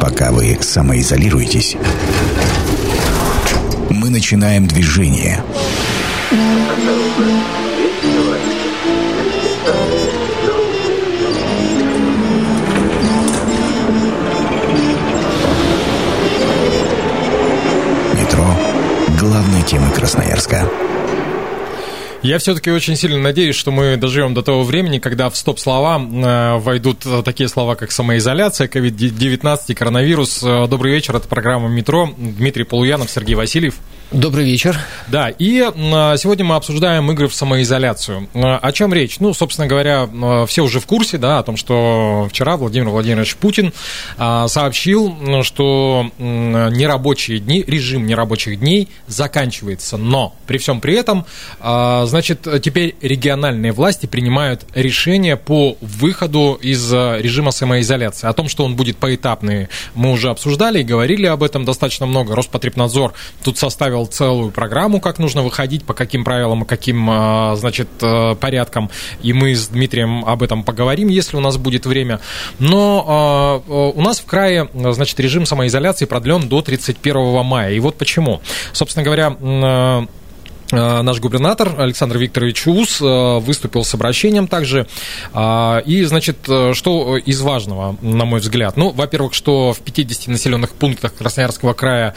Пока вы самоизолируетесь, мы начинаем движение. Метро – главной темы Красноярска. Я все-таки очень сильно надеюсь, что мы доживем до того времени, когда в стоп-слова э, войдут такие слова, как самоизоляция, COVID-19 и коронавирус. Э, добрый вечер, это программа «Метро». Дмитрий Полуянов, Сергей Васильев. Добрый вечер. Да, и сегодня мы обсуждаем игры в самоизоляцию. О чем речь? Ну, собственно говоря, все уже в курсе, да, о том, что вчера Владимир Владимирович Путин а, сообщил, что нерабочие дни, режим нерабочих дней заканчивается. Но при всем при этом, а, значит, теперь региональные власти принимают решение по выходу из режима самоизоляции. О том, что он будет поэтапный, мы уже обсуждали и говорили об этом достаточно много. Роспотребнадзор тут составил целую программу, как нужно выходить, по каким правилам и каким, а, значит, э, порядкам. И мы с Дмитрием об этом поговорим, если у нас будет время. Но а, э, у нас в крае, значит, режим самоизоляции продлен до 31 мая. И вот почему. Собственно говоря, э, Э, наш губернатор Александр Викторович Ус э, выступил с обращением также. А, и, значит, э, что из важного, на мой взгляд? Ну, во-первых, что в 50 населенных пунктах Красноярского края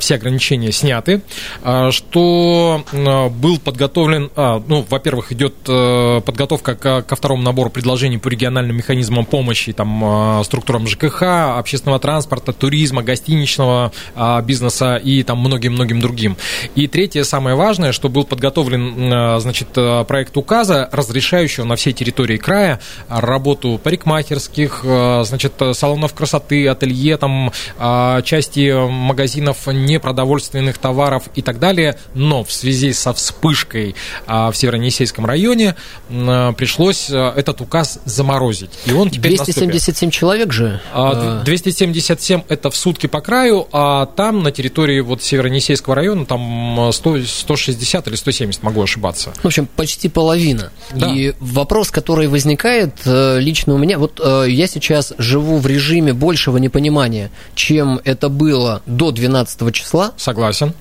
все ограничения сняты, а, что был подготовлен, а, ну, во-первых, идет подготовка ко второму набору предложений по региональным механизмам помощи, там, структурам ЖКХ, общественного транспорта, туризма, гостиничного бизнеса и там многим-многим другим. И третье, самое важное, важное, что был подготовлен э, значит, э, проект указа, разрешающего на всей территории края работу парикмахерских, э, значит, салонов красоты, ателье, там, части магазинов непродовольственных товаров и так далее. Но в связи со вспышкой в Северо-Енисейском районе пришлось этот указ заморозить. И он теперь 277 наступит. человек же? 277 это в сутки по краю, а там на территории вот Северо-Енисейского района там 100, 160 160 или 170, могу ошибаться. В общем, почти половина. Да. И вопрос, который возникает э, лично у меня, вот э, я сейчас живу в режиме большего непонимания, чем это было до 12 числа. Согласен.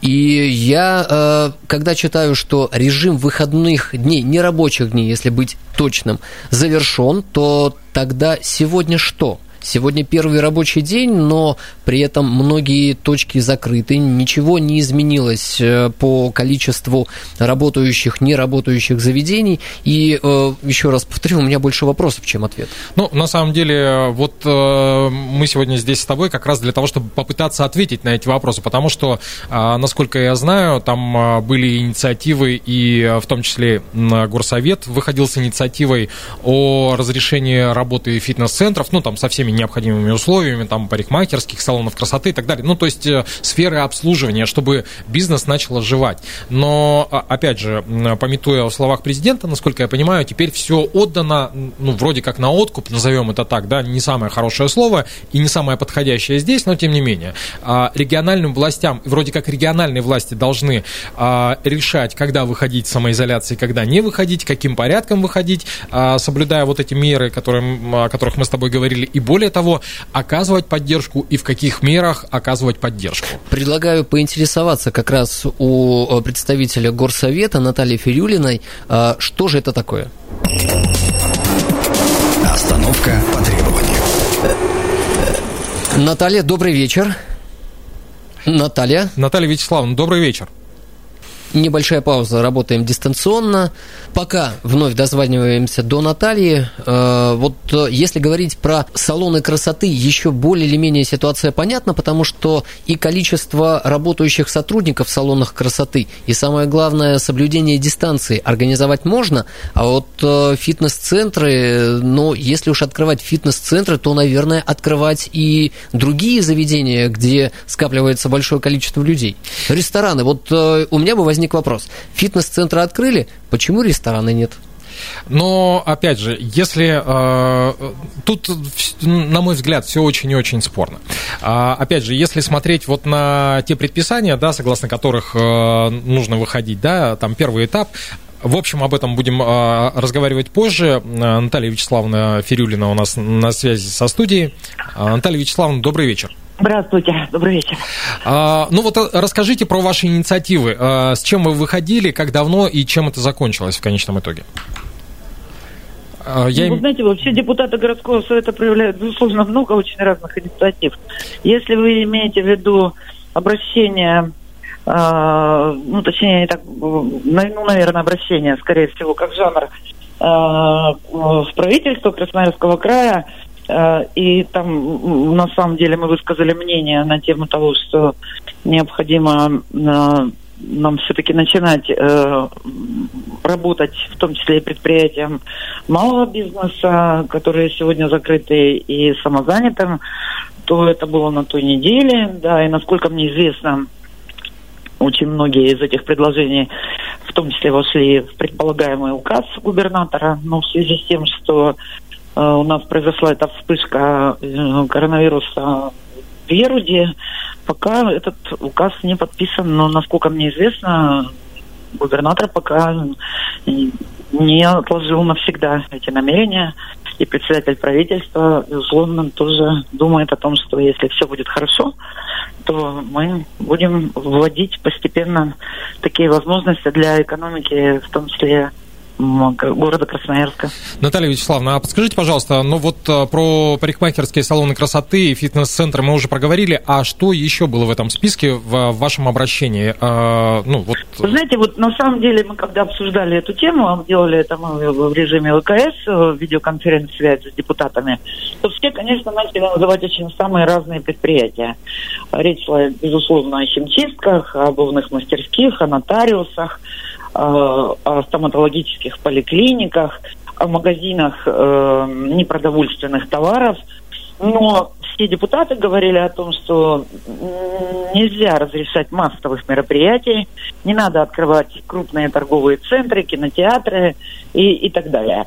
И я, э, когда читаю, что режим выходных дней, нерабочих дней, если быть точным, завершен, то тогда сегодня что? Сегодня первый рабочий день, но при этом многие точки закрыты, ничего не изменилось э, по количеству работающих, неработающих заведений. И э, еще раз повторю, у меня больше вопросов, чем ответ. Ну, на самом деле, вот э, мы сегодня здесь с тобой как раз для того, чтобы попытаться ответить на эти вопросы, потому что, насколько я знаю, там были инициативы, и в том числе Горсовет выходил с инициативой о разрешении работы фитнес-центров, ну, там со всеми необходимыми условиями, там, парикмахерских, салонов красоты и так далее. Ну, то есть э, сферы обслуживания, чтобы бизнес начал оживать. Но, а, опять же, пометуя о словах президента, насколько я понимаю, теперь все отдано, ну, вроде как на откуп, назовем это так, да, не самое хорошее слово и не самое подходящее здесь, но тем не менее. А, региональным властям, вроде как региональные власти должны а, решать, когда выходить из самоизоляции, когда не выходить, каким порядком выходить, соблюдая вот эти меры, которые, о которых мы с тобой говорили, и более более того, оказывать поддержку и в каких мерах оказывать поддержку. Предлагаю поинтересоваться как раз у э, представителя Горсовета Натальи Фирюлиной, э, что же это такое? Остановка по требованию. Наталья, добрый вечер. Наталья. Наталья Вячеславовна, добрый вечер. Небольшая пауза, работаем дистанционно. Пока вновь дозваниваемся до Натальи. Э, вот э, если говорить про салоны красоты, еще более или менее ситуация понятна, потому что и количество работающих сотрудников в салонах красоты, и самое главное, соблюдение дистанции организовать можно, а вот э, фитнес-центры, ну, если уж открывать фитнес-центры, то, наверное, открывать и другие заведения, где скапливается большое количество людей. Рестораны. Вот у меня бы возник возник вопрос. Фитнес-центры открыли, почему рестораны нет? Но, опять же, если... Э, тут, на мой взгляд, все очень и очень спорно. А, опять же, если смотреть вот на те предписания, да, согласно которых э, нужно выходить, да, там первый этап, В общем, об этом будем а, разговаривать позже. Наталья Вячеславовна Фирюлина у нас на связи со студией. Наталья Вячеславовна, добрый вечер. Здравствуйте, добрый вечер. А, ну вот расскажите про ваши инициативы. А, с чем вы выходили, как давно и чем это закончилось в конечном итоге? А, я... Ну, вы знаете, вообще депутаты городского совета проявляют, безусловно, много очень разных инициатив. Если вы имеете в виду обращение, э, ну, точнее, не так, ну, наверное, обращение, скорее всего, как жанр, э, в правительство Красноярского края, э, и там, на самом деле, мы высказали мнение на тему того, что необходимо э, нам все-таки начинать э, работать, в том числе и предприятиям малого бизнеса, которые сегодня закрыты и самозанятым, то это было на той неделе, да, и насколько мне известно, очень многие из этих предложений, в том числе вошли в предполагаемый указ губернатора, но в связи с тем, что э, у нас произошла эта вспышка э, коронавируса в Еруде, Пока этот указ не подписан, но, насколько мне известно, губернатор пока не отложил навсегда эти намерения. И председатель правительства, безусловно, тоже думает о том, что если все будет хорошо, то мы будем вводить постепенно такие возможности для экономики, в том числе города Красноярска. Наталья Вячеславовна, а подскажите, пожалуйста, ну вот э, про парикмахерские салоны красоты и фитнес-центры мы уже проговорили, а что еще было в этом списке в вашем обращении? А, ну, вот... Вы знаете, вот на самом деле мы когда обсуждали эту тему, делали это мы в режиме ВКС, в видеоконференц-связь с депутатами, то все, конечно, начали называть очень самые разные предприятия. Речь шла, безусловно, о химчистках, о обувных мастерских, о нотариусах, о стоматологических поликлиниках, о магазинах э, непродовольственных товаров. Но все депутаты говорили о том, что нельзя разрешать массовых мероприятий, не надо открывать крупные торговые центры, кинотеатры и, и так далее.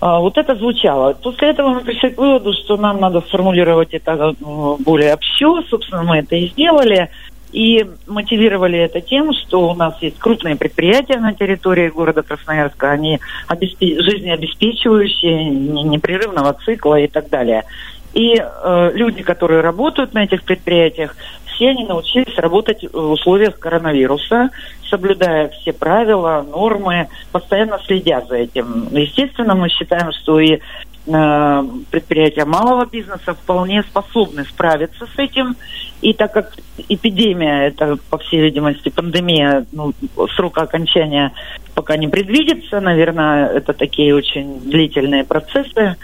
А, вот это звучало. После этого мы пришли к выводу, что нам надо сформулировать это э, более общо. Собственно, мы это и сделали. И мотивировали это тем, что у нас есть крупные предприятия на территории города Красноярска, они обеспе- жизнеобеспечивающие, непрерывного цикла и так далее. И э, люди, которые работают на этих предприятиях, все они научились работать в условиях коронавируса, соблюдая все правила, нормы, постоянно следя за этим. Естественно, мы считаем, что и предприятия малого бизнеса вполне способны справиться с этим. И так как эпидемия, это, по всей видимости, пандемия, ну, срока окончания пока не предвидится, наверное, это такие очень длительные процессы,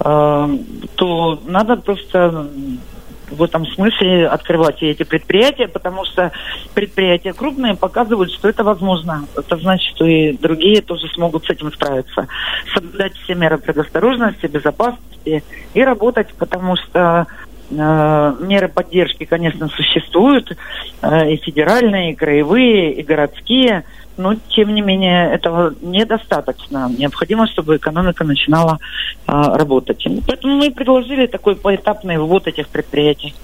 э, то надо просто в этом смысле открывать эти предприятия, потому что предприятия крупные показывают, что это возможно. Это значит, что и другие тоже смогут с этим справиться. Соблюдать все меры предосторожности, безопасности и работать, потому что э, меры поддержки, конечно, существуют, э, и федеральные, и краевые, и городские – но тем не менее этого недостаточно. Необходимо, чтобы экономика начинала а, работать. Поэтому мы предложили такой поэтапный ввод этих предприятий.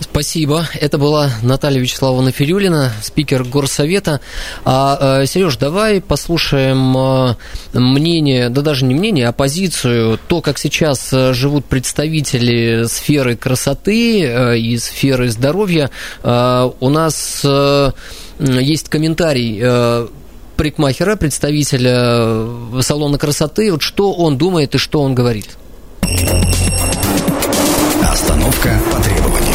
Спасибо. Это была Наталья Вячеславовна Фирюлина, спикер Горсовета. А, э, Сереж, давай послушаем э, мнение, да даже не мнение, а позицию, то, как сейчас э, живут представители сферы красоты и сферы здоровья. У нас есть комментарий э, парикмахера, представителя э, салона красоты. Вот что он думает и что он говорит. Остановка по требованию.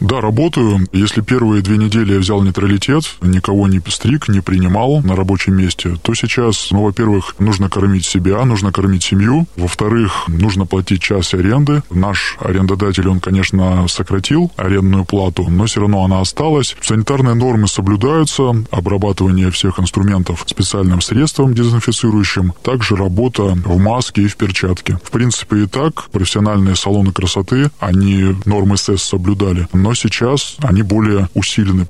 Да, работаю. Если первые две недели я взял нейтралитет, никого не стриг, не принимал на рабочем месте, то сейчас, ну, во-первых, нужно кормить себя, нужно кормить семью. Во-вторых, нужно платить час аренды. Наш арендодатель, он, конечно, сократил арендную плату, но все равно она осталась. Санитарные нормы соблюдаются, обрабатывание всех инструментов специальным средством дезинфицирующим, также работа в маске и в перчатке. В принципе, и так профессиональные салоны красоты, они нормы СЭС соблюдали, но сейчас они более усилены.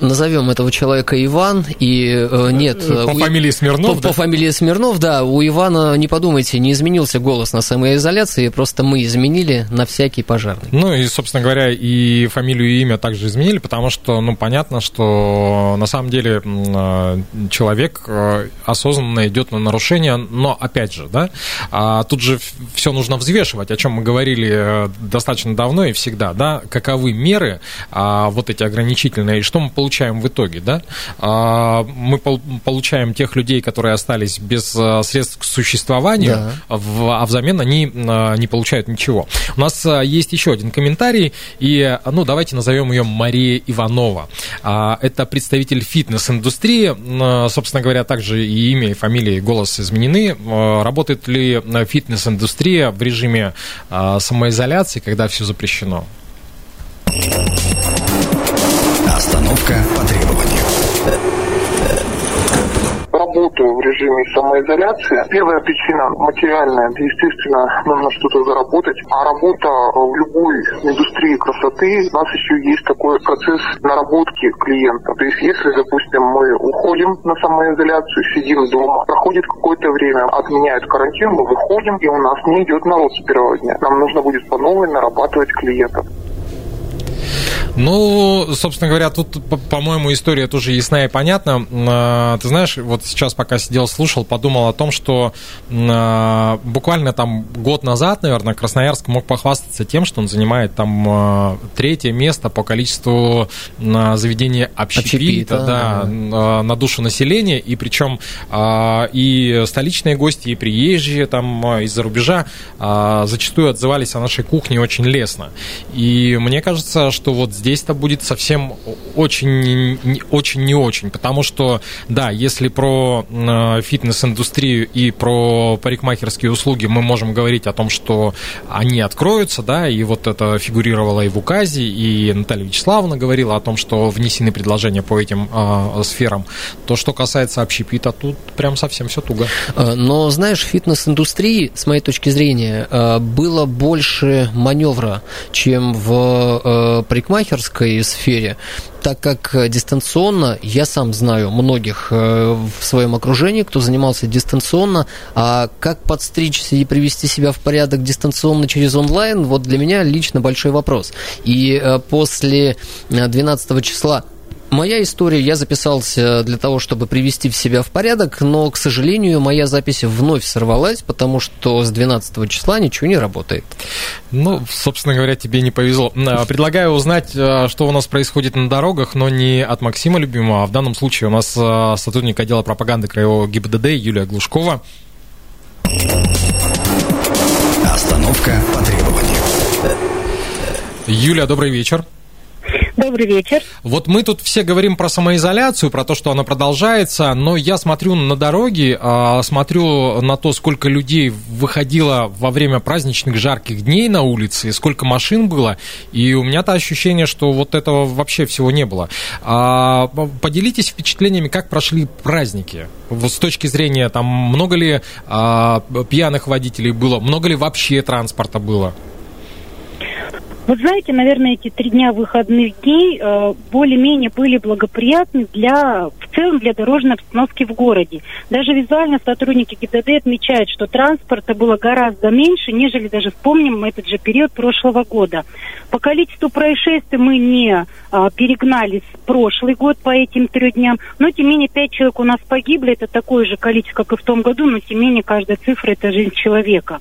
Назовем этого человека Иван, и э, нет... По у, фамилии Смирнов, по, да? по фамилии Смирнов, да. У Ивана, не подумайте, не изменился голос на самоизоляции, просто мы изменили на всякий пожарный. Ну и, собственно говоря, и фамилию и имя также изменили, потому что, ну, понятно, что на самом деле э, человек э, осознанно идет на нарушение, но, опять же, да, а тут же все нужно взвешивать, о чем мы говорили э, достаточно давно и всегда, да, каковы меры а, вот эти ограничительные, и что мы получаем в итоге, да? А, мы получаем тех людей, которые остались без а, средств к существованию, да. а взамен они а, не получают ничего. У нас есть еще один комментарий, и, ну, давайте назовем ее Мария Иванова. Это представитель фитнес-индустрии, собственно говоря, также и имя, и фамилия, и голос изменены. Работает ли фитнес-индустрия в режиме самоизоляции, когда все запрещено? Остановка по требованию работаю в режиме самоизоляции. Первая причина материальная. Естественно, нужно что-то заработать. А работа в любой индустрии красоты, у нас еще есть такой процесс наработки клиента. То есть, если, допустим, мы уходим на самоизоляцию, сидим дома, проходит какое-то время, отменяют карантин, мы выходим, и у нас не идет народ с первого дня. Нам нужно будет по новой нарабатывать клиентов. Ну, собственно говоря, тут, по-моему, история тоже ясна и понятна. А, ты знаешь, вот сейчас, пока сидел, слушал, подумал о том, что а, буквально там год назад, наверное, Красноярск мог похвастаться тем, что он занимает там а, третье место по количеству заведений общепита, общепита да, на душу населения, и причем и столичные гости, и приезжие там из-за рубежа зачастую отзывались о нашей кухне очень лестно. И мне кажется, что вот здесь здесь-то будет совсем очень, очень не очень, потому что, да, если про э, фитнес-индустрию и про парикмахерские услуги мы можем говорить о том, что они откроются, да, и вот это фигурировало и в указе, и Наталья Вячеславовна говорила о том, что внесены предложения по этим э, сферам, то, что касается общепита, тут прям совсем все туго. Э, но, знаешь, фитнес-индустрии, с моей точки зрения, э, было больше маневра, чем в парикмахерской парикмахерской сфере, так как э, дистанционно, я сам знаю многих э, в своем окружении, кто занимался дистанционно, а как подстричься и привести себя в порядок дистанционно через онлайн, вот для меня лично большой вопрос. И э, после 12 числа Моя история, я записался для того, чтобы привести в себя в порядок, но, к сожалению, моя запись вновь сорвалась, потому что с 12 числа ничего не работает. Ну, собственно говоря, тебе не повезло. А, предлагаю узнать, а, что у нас происходит на дорогах, но не от Максима Любимого, а в данном случае у нас а, сотрудник отдела пропаганды Краевого ГИБДД Юлия Глушкова. Остановка по требованию. Юлия, добрый вечер. Добрый вечер. Вот мы тут все говорим про самоизоляцию, про то, что она продолжается, но я смотрю на дороги, а, смотрю на то, сколько людей выходило во время праздничных жарких дней на улице, сколько машин было, и у меня-то ощущение, что вот этого вообще всего не было. А, поделитесь впечатлениями, как прошли праздники. С точки зрения, там, много ли а, пьяных водителей было, много ли вообще транспорта было? Вот знаете, наверное, эти три дня выходных дней э, более-менее были благоприятны для, в целом для дорожной обстановки в городе. Даже визуально сотрудники ГИБДД отмечают, что транспорта было гораздо меньше, нежели даже вспомним этот же период прошлого года. По количеству происшествий мы не э, перегнали с прошлый год по этим трем дням, но тем не менее пять человек у нас погибли, это такое же количество, как и в том году, но тем не менее каждая цифра это жизнь человека.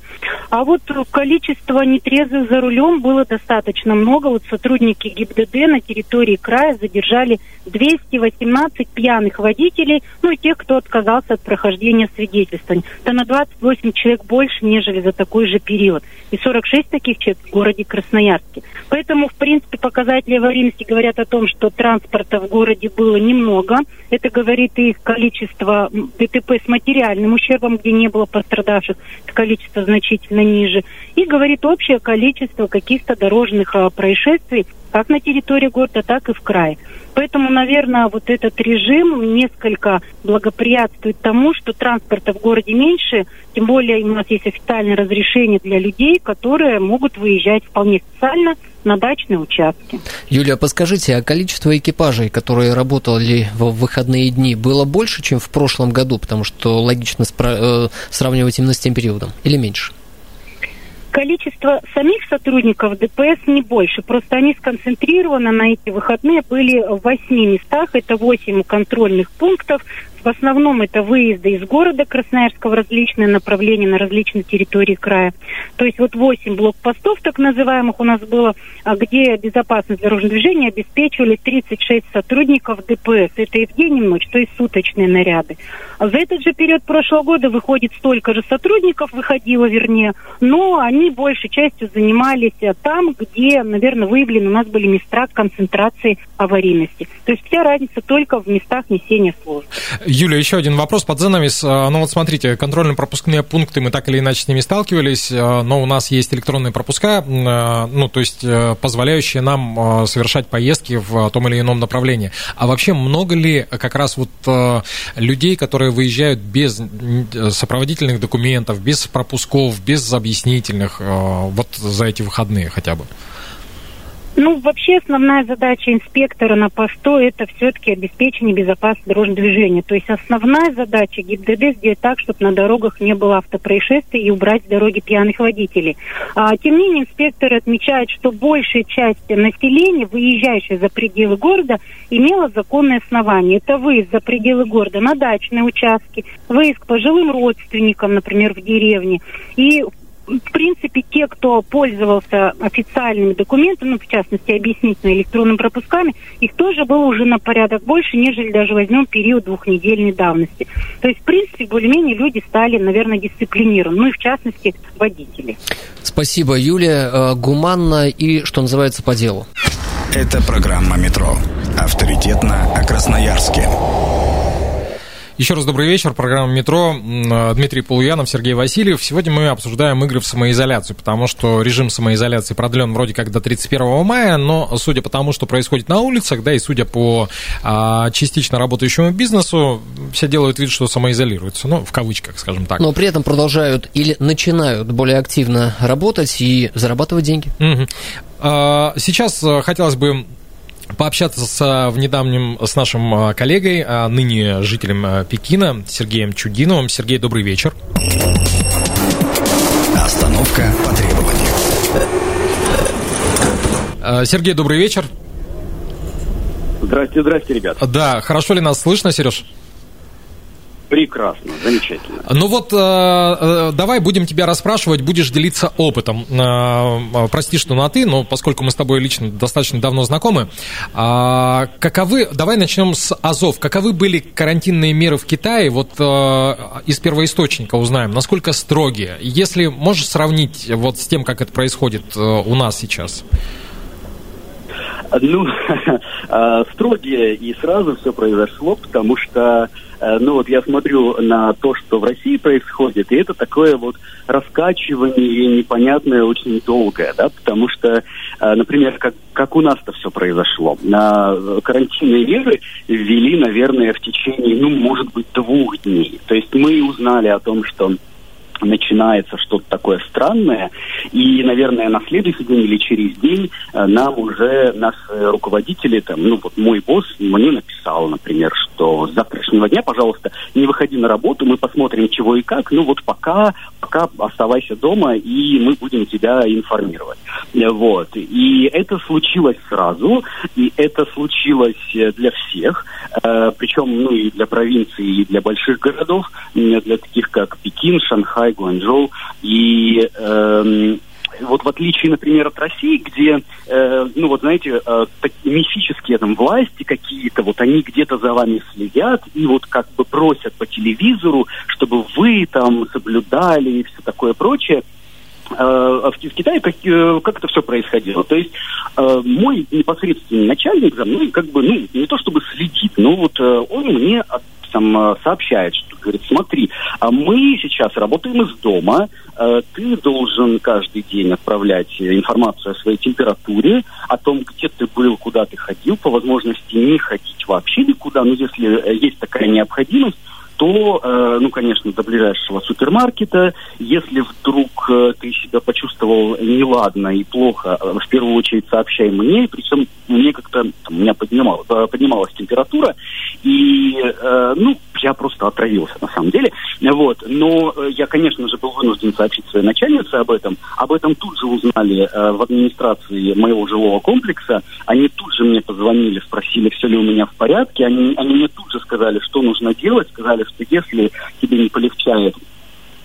А вот количество нетрезвых за рулем было достаточно достаточно много. Вот сотрудники ГИБДД на территории края задержали 218 пьяных водителей, ну и тех, кто отказался от прохождения свидетельствований. Это на 28 человек больше, нежели за такой же период. И 46 таких человек в городе Красноярске. Поэтому, в принципе, показатели аварийности говорят о том, что транспорта в городе было немного. Это говорит и количество ДТП с материальным ущербом, где не было пострадавших, количество значительно ниже. И говорит общее количество каких-то дорожных а, происшествий, как на территории города, так и в крае. Поэтому, наверное, вот этот режим несколько благоприятствует тому, что транспорта в городе меньше, тем более у нас есть официальное разрешение для людей, которые могут выезжать вполне специально на дачные участки. Юлия, подскажите, а количество экипажей, которые работали в выходные дни, было больше, чем в прошлом году? Потому что логично спра- э, сравнивать именно с тем периодом. Или меньше? Количество самих сотрудников ДПС не больше, просто они сконцентрированы на эти выходные были в восьми местах, это восемь контрольных пунктов, в основном это выезды из города Красноярска в различные направления на различные территории края. То есть вот 8 блокпостов так называемых у нас было, а, где безопасность дорожного движения обеспечивали 36 сотрудников ДПС. Это и в день, и в ночь, то есть суточные наряды. А за этот же период прошлого года выходит столько же сотрудников, выходило вернее, но они большей частью занимались а, там, где, наверное, выявлены у нас были места концентрации аварийности. То есть вся разница только в местах несения службы. Юля, еще один вопрос под занавес. А, ну вот смотрите, контрольно-пропускные пункты, мы так или иначе с ними сталкивались, а, но у нас есть электронные пропуска, а, ну то есть э, позволяющие нам совершать поездки в том или ином направлении. А вообще много ли как раз вот людей, которые выезжают без сопроводительных документов, без пропусков, без объяснительных, вот за эти выходные хотя бы? Ну, вообще основная задача инспектора на посту – это все-таки обеспечение безопасности дорожного движения. То есть основная задача ГИБДД сделать так, чтобы на дорогах не было автопроисшествий и убрать с дороги пьяных водителей. А, тем не менее, инспекторы отмечают, что большая часть населения, выезжающая за пределы города, имела законное основание. Это выезд за пределы города на дачные участки, выезд к пожилым родственникам, например, в деревне. И в принципе, те, кто пользовался официальными документами, ну, в частности, объяснительно электронными пропусками, их тоже было уже на порядок больше, нежели даже возьмем период двухнедельной давности. То есть, в принципе, более-менее люди стали, наверное, дисциплинированы, ну и в частности, водители. Спасибо, Юлия. Э, гуманно и, что называется, по делу. Это программа «Метро». Авторитетно о Красноярске. Еще раз добрый вечер. Программа «Метро». Дмитрий Полуянов, Сергей Васильев. Сегодня мы обсуждаем игры в самоизоляцию, потому что режим самоизоляции продлен вроде как до 31 мая, но судя по тому, что происходит на улицах, да, и судя по а, частично работающему бизнесу, все делают вид, что самоизолируются, ну, в кавычках, скажем так. Но при этом продолжают или начинают более активно работать и зарабатывать деньги. Угу. А, сейчас э, хотелось бы пообщаться с, в недавнем с нашим а, коллегой, а, ныне жителем Пекина, Сергеем Чудиновым. Сергей, добрый вечер. Остановка по требованию. Сергей, добрый вечер. Здрасте, здрасте, ребят. Да, хорошо ли нас слышно, Сереж? Прекрасно, замечательно. Ну вот, э, э, давай будем тебя расспрашивать, будешь делиться опытом. Э, прости, что на ты, но поскольку мы с тобой лично достаточно давно знакомы, э, каковы, давай начнем с Азов. Каковы были карантинные меры в Китае? Вот э, из первоисточника узнаем, насколько строгие. Если можешь сравнить вот с тем, как это происходит э, у нас сейчас. Ну, строгие и сразу все произошло, потому что Э, ну вот я смотрю на то, что в России происходит, и это такое вот раскачивание непонятное, очень долгое, да, потому что, э, например, как, как у нас-то все произошло. На карантинные меры ввели, наверное, в течение, ну, может быть, двух дней. То есть мы узнали о том, что начинается что-то такое странное, и, наверное, на следующий день или через день э, нам уже наши руководители, там, ну вот мой босс мне написал, например, что с завтрашнего дня, пожалуйста, не выходи на работу, мы посмотрим, чего и как, ну вот пока, пока оставайся дома, и мы будем тебя информировать. Э, вот. И это случилось сразу, и это случилось э, для всех, причем, ну и для провинции, и для больших городов, для таких как Пекин, Шанхай, Гуанчжоу. И э, вот в отличие, например, от России, где, э, ну вот знаете, э, мифические там власти какие-то, вот они где-то за вами следят и вот как бы просят по телевизору, чтобы вы там соблюдали и все такое прочее. Э, в, в Китае как, э, как это все происходило? То есть э, мой непосредственный начальник за мной как бы, ну, не то чтобы следит, но вот э, он мне там сообщает, что говорит, смотри, а мы сейчас работаем из дома, ты должен каждый день отправлять информацию о своей температуре, о том, где ты был, куда ты ходил, по возможности не ходить вообще никуда, но если есть такая необходимость, то, э, ну, конечно, до ближайшего супермаркета. Если вдруг э, ты себя почувствовал неладно и плохо, э, в первую очередь сообщай мне, причем мне как-то, у меня поднималась, поднималась температура, и, ну, я просто отравился, на самом деле. Вот. Но я, конечно же, был вынужден сообщить своей начальнице об этом. Об этом тут же узнали в администрации моего жилого комплекса. Они тут же мне позвонили, спросили, все ли у меня в порядке. Они, они мне тут же сказали, что нужно делать. Сказали, что если тебе не полегчает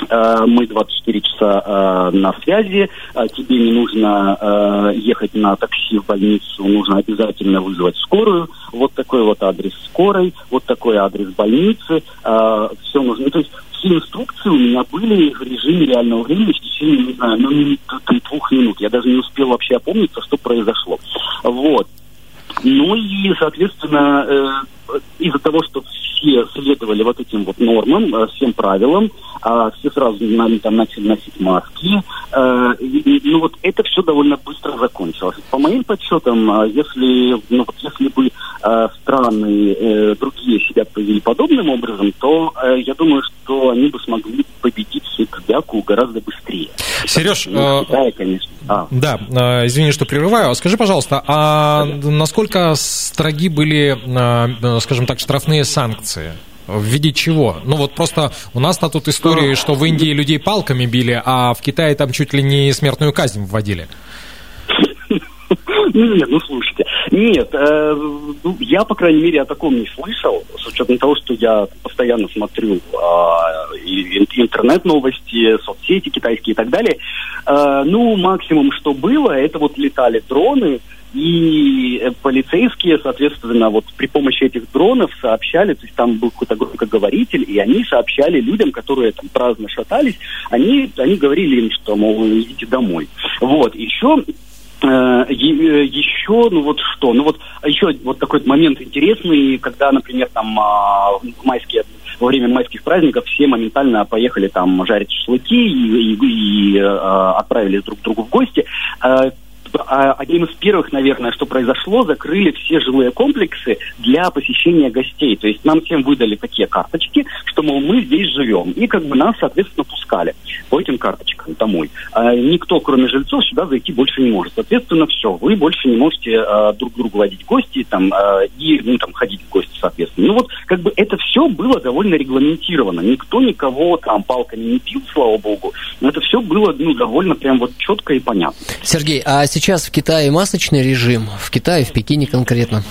э, мы 24 часа э, на связи, э, тебе не нужно ехать на такси в больницу, нужно обязательно вызвать скорую, вот такой вот адрес скорой, вот такой адрес больницы, все нужно, ну, то есть все инструкции у меня были в режиме реального времени в течение, не знаю, ну, минут, двух минут. Я даже не успел вообще опомниться, что произошло. Вот. Ну и, соответственно, из-за того, что все следовали вот этим вот нормам, э, всем правилам, а все сразу там начали носить маски. Э, и, ну вот это все довольно быстро закончилось. По моим подсчетам, э, если, ну, вот если бы страны другие себя повели подобным образом, то я думаю, что они бы смогли победить Хикбяку гораздо быстрее. Сереж, ну, конечно. А. Да, извини, что прерываю. Скажи, пожалуйста, а насколько строги были, скажем так, штрафные санкции? В виде чего? Ну вот просто у нас-то тут история, что в Индии людей палками били, а в Китае там чуть ли не смертную казнь вводили. Нет, ну слушайте. Нет, э, ну, я, по крайней мере, о таком не слышал, с учетом того, что я постоянно смотрю э, интернет-новости, соцсети китайские и так далее. Э, ну, максимум, что было, это вот летали дроны, и э, полицейские, соответственно, вот при помощи этих дронов сообщали, то есть там был какой-то громкоговоритель, и они сообщали людям, которые там праздно шатались, они, они говорили им, что, мол, идите домой. Вот, еще э, э, еще, ну вот что, ну вот еще вот такой момент интересный, когда, например, там а, в майские во время майских праздников все моментально поехали там жарить шашлыки и, и, и отправились друг к другу в гости. А, одним из первых, наверное, что произошло, закрыли все жилые комплексы для посещения гостей. То есть нам всем выдали такие карточки, что, мол, мы здесь живем. И как бы нас, соответственно, пускали по этим карточкам домой. А никто, кроме жильцов, сюда зайти больше не может. Соответственно, все, вы больше не можете а, друг другу водить гости там, и ну, там, ходить в гости, соответственно. Ну вот, как бы это все было довольно регламентировано. Никто никого там палками не пил, слава богу. Но это все было ну, довольно прям вот четко и понятно. Сергей, а сейчас в Китае масочный режим? В Китае, в Пекине конкретно?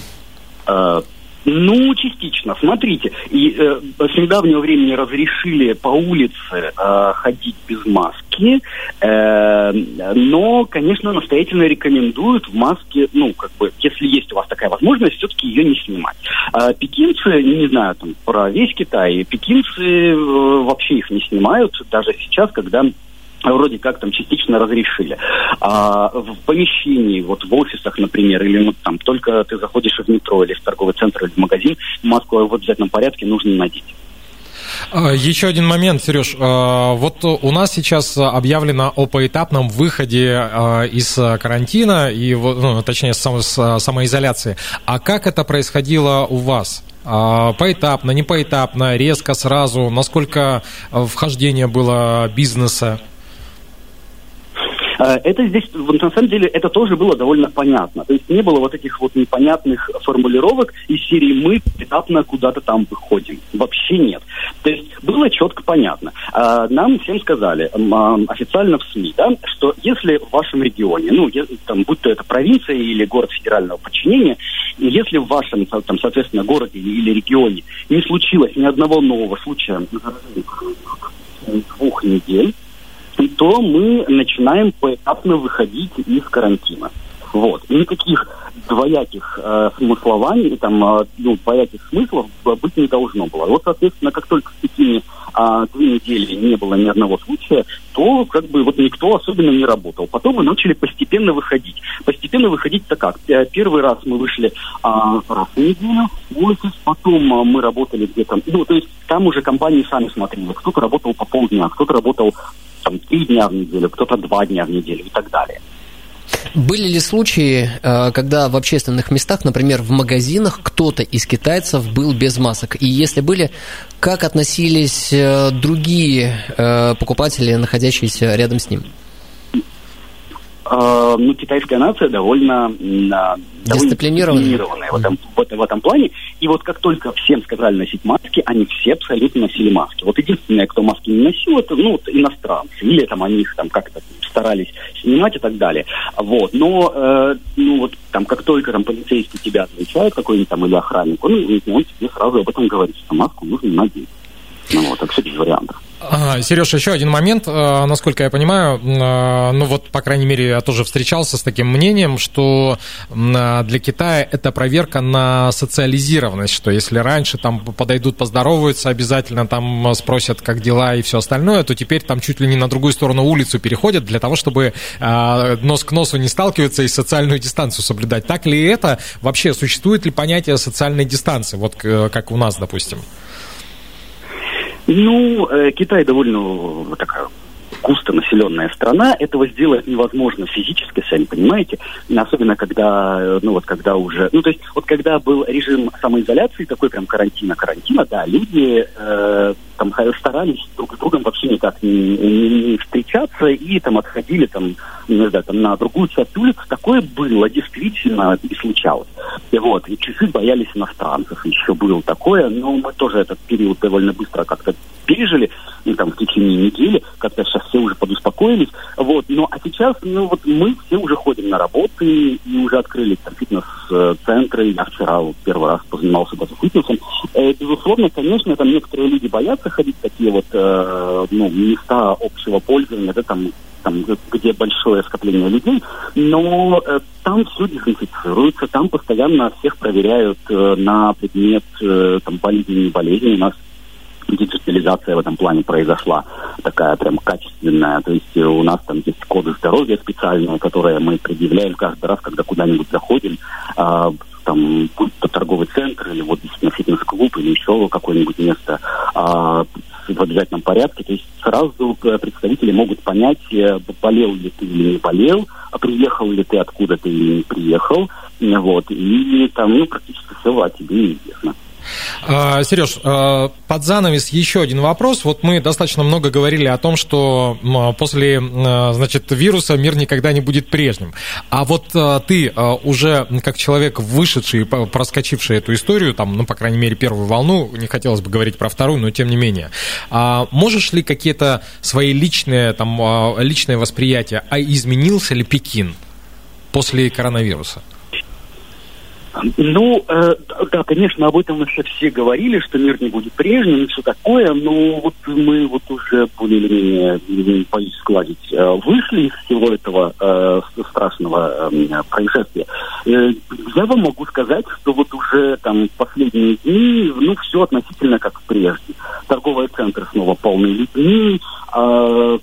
А, ну, частично. Смотрите, и э, с недавнего времени разрешили по улице э, ходить без маски, э, но, конечно, настоятельно рекомендуют в маске, ну, как бы, если есть у вас такая возможность, все-таки ее не снимать. А пекинцы, не знаю там про весь Китай, пекинцы э, вообще их не снимают, даже сейчас, когда вроде как там частично разрешили. А в помещении, вот в офисах, например, или ну, там только ты заходишь в метро или в торговый центр или в магазин, маску в обязательном порядке нужно надеть. А, еще один момент, Сереж. А, вот у нас сейчас объявлено о поэтапном выходе а, из карантина и, ну, точнее, с самоизоляции. А как это происходило у вас? Поэтапно, не поэтапно, резко, сразу? Насколько вхождение было бизнеса? Э, это здесь, на самом деле, это тоже было довольно понятно. То есть не было вот этих вот непонятных формулировок из серии «мы этапно куда-то там выходим». Вообще нет. То есть было четко понятно. Э, нам всем сказали а, официально в СМИ, да, что если в вашем регионе, ну, там, будь то это провинция или город федерального подчинения, если в вашем, там, соответственно, городе или регионе не случилось ни одного нового случая двух недель, то мы начинаем поэтапно выходить из карантина. Вот. Никаких двояких э, смыслований, там, э, ну, двояких смыслов быть не должно было. Вот, соответственно, как только с такими а, две недели не было ни одного случая, то как бы вот никто особенно не работал. Потом мы начали постепенно выходить. Постепенно выходить-то как? Первый раз мы вышли а, раз в неделю в офис, потом а, мы работали где-то, ну, то есть там уже компании сами смотрели. Кто-то работал по полдня, кто-то работал там три дня в неделю, кто-то два дня в неделю и так далее. Были ли случаи, э, когда в общественных местах, например, в магазинах, кто-то из китайцев был без масок? И если были, как относились э, другие э, покупатели, находящиеся рядом с ним? Э, ну, китайская нация довольно, э, дисциплинированная, дисциплинированная в, этом, в, в этом плане. И вот как только всем сказали носить маски, они все абсолютно носили маски. Вот единственное, кто маски не носил, это ну, вот иностранцы. Или там они их там как-то старались снимать и так далее. Вот. Но, э, ну, вот там, как только там полицейский тебя отвечает, какой-нибудь там или охранник, он, он тебе сразу об этом говорит, что маску нужно надеть. Ну вот, так без вариантов. Сереж, еще один момент, э, насколько я понимаю, э, ну вот, по крайней мере, я тоже встречался с таким мнением, что э, для Китая это проверка на социализированность, что если раньше там подойдут, поздороваются, обязательно там спросят, как дела и все остальное, то теперь там чуть ли не на другую сторону улицу переходят для того, чтобы нос к носу не сталкиваться и социальную дистанцию соблюдать. Так ли это? Вообще, существует ли понятие социальной дистанции, вот как у нас, допустим? Ну, э, Китай довольно такая густонаселенная страна, этого сделать невозможно физически, сами понимаете, особенно когда, э, ну вот когда уже, ну то есть вот когда был режим самоизоляции, такой прям карантина, карантина, да, люди э, там старались друг с другом вообще никак не, не, не встречаться и там отходили там, не знаю, там на другую часть улицы. Такое было действительно и случалось. И вот, и чуть-чуть боялись иностранцев. Еще было такое, но мы тоже этот период довольно быстро как-то пережили, ну, там, в течение недели, как-то сейчас все уже подуспокоились, вот, но, а сейчас, ну, вот мы все уже ходим на работы и уже открыли там фитнес-центры, я вчера вот, первый раз позанимался даже фитнесом, э, безусловно, конечно, там некоторые люди боятся ходить в такие вот, э, ну, места общего пользования, да, там, там, где большое скопление людей, но э, там все дезинфицируется, там постоянно всех проверяют э, на предмет э, там, болезни, не болезни. У нас диджитализация в этом плане произошла такая прям качественная. То есть у нас там есть коды здоровья специальные, которые мы предъявляем каждый раз, когда куда-нибудь заходим. А, там, будь то торговый центр или вот действительно фитнес-клуб или еще какое-нибудь место а, в обязательном порядке. То есть сразу представители могут понять, э, болел ли ты или не болел, а приехал ли ты откуда ты или не приехал. Вот, и там ну, практически все о тебе известно. А, Сереж, а, под занавес еще один вопрос. Вот мы достаточно много говорили о том, что после значит, вируса мир никогда не будет прежним. А вот а, ты уже как человек, вышедший, проскочивший эту историю, там, ну, по крайней мере, первую волну, не хотелось бы говорить про вторую, но тем не менее, можешь ли какие-то свои личные, там, личные восприятия, а изменился ли Пекин после коронавируса? Ну, э, да, конечно, об этом вообще все говорили, что мир не будет прежним и все такое, но вот мы вот уже более или менее, боюсь складить, э, вышли из всего этого э, страшного э, происшествия. Э, я вам могу сказать, что вот уже там последние дни, ну, все относительно как прежде. Торговые центры снова полны людьми, э,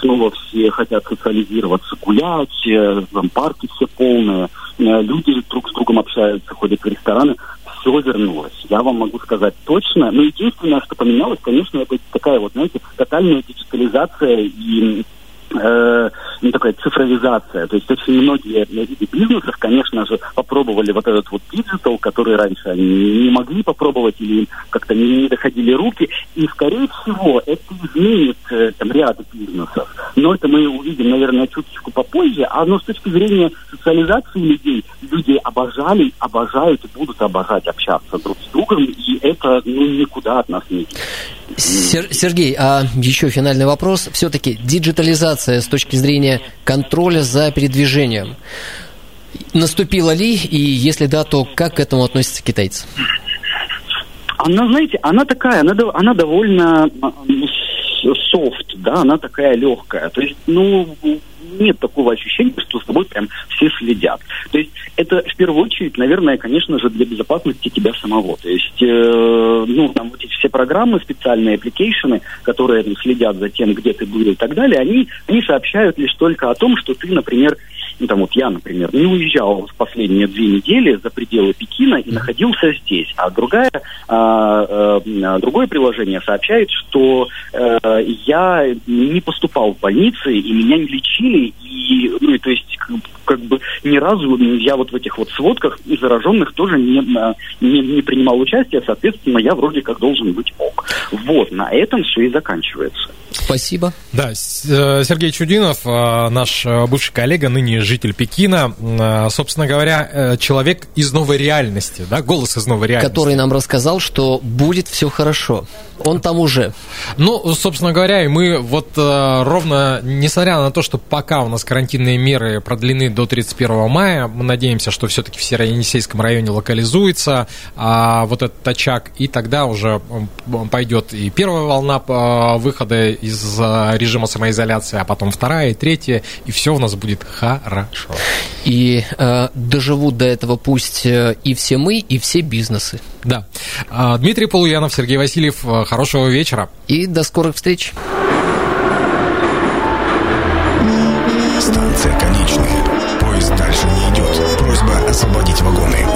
снова все хотят социализироваться, гулять, э, там парки все полные, э, люди друг с другом общаются, ходят в рестораны, все вернулось. Я вам могу сказать точно. Но единственное, что поменялось, конечно, это такая вот, знаете, тотальная диджитализация и э, ну, такая цифровизация. То есть очень многие виды бизнесов, конечно же, попробовали вот этот вот digital, который раньше они не могли попробовать или как-то не, не доходили руки. И, скорее всего, это изменит э, там, ряд бизнесов. Но это мы увидим, наверное, чуточку попозже. А но с точки зрения социализации людей, люди обожали, обожают и будут обожать общаться друг с другом. И это ну, никуда от нас не Сергей, а еще финальный вопрос. Все-таки диджитализация с точки зрения контроля за передвижением наступила ли, и если да, то как к этому относятся китайцы? Она, знаете, она такая, она, она довольно софт, да, она такая легкая. То есть, ну, нет такого ощущения, что с тобой прям все следят. То есть это в первую очередь, наверное, конечно же, для безопасности тебя самого. То есть, э, ну, там вот эти все программы, специальные application ы, которые там, следят за тем, где ты был и так далее, они, они сообщают лишь только о том, что ты, например, ну, там вот я, например, не уезжал в последние две недели за пределы Пекина и находился здесь, а другая, а, а, другое приложение сообщает, что а, я не поступал в больницы и меня не лечили, и, ну, и то есть как, бы ни разу я вот в этих вот сводках зараженных тоже не, не, не принимал участия, соответственно, я вроде как должен быть ок. Вот, на этом все и заканчивается. Спасибо. Да, э, Сергей Чудинов, э, наш э, бывший коллега, ныне житель Пекина, собственно говоря, человек из новой реальности, да, голос из новой реальности. Который нам рассказал, что будет все хорошо. Он там уже. Ну, собственно говоря, и мы вот ровно, несмотря на то, что пока у нас карантинные меры продлены до 31 мая, мы надеемся, что все-таки в Северо-Енисейском районе локализуется а вот этот очаг, и тогда уже пойдет и первая волна выхода из режима самоизоляции, а потом вторая и третья, и все у нас будет хорошо. И э, доживут до этого пусть э, и все мы, и все бизнесы. Да. А, Дмитрий Полуянов, Сергей Васильев, э, хорошего вечера. И до скорых встреч. Станция конечная. Поезд дальше не идет. Просьба освободить вагоны.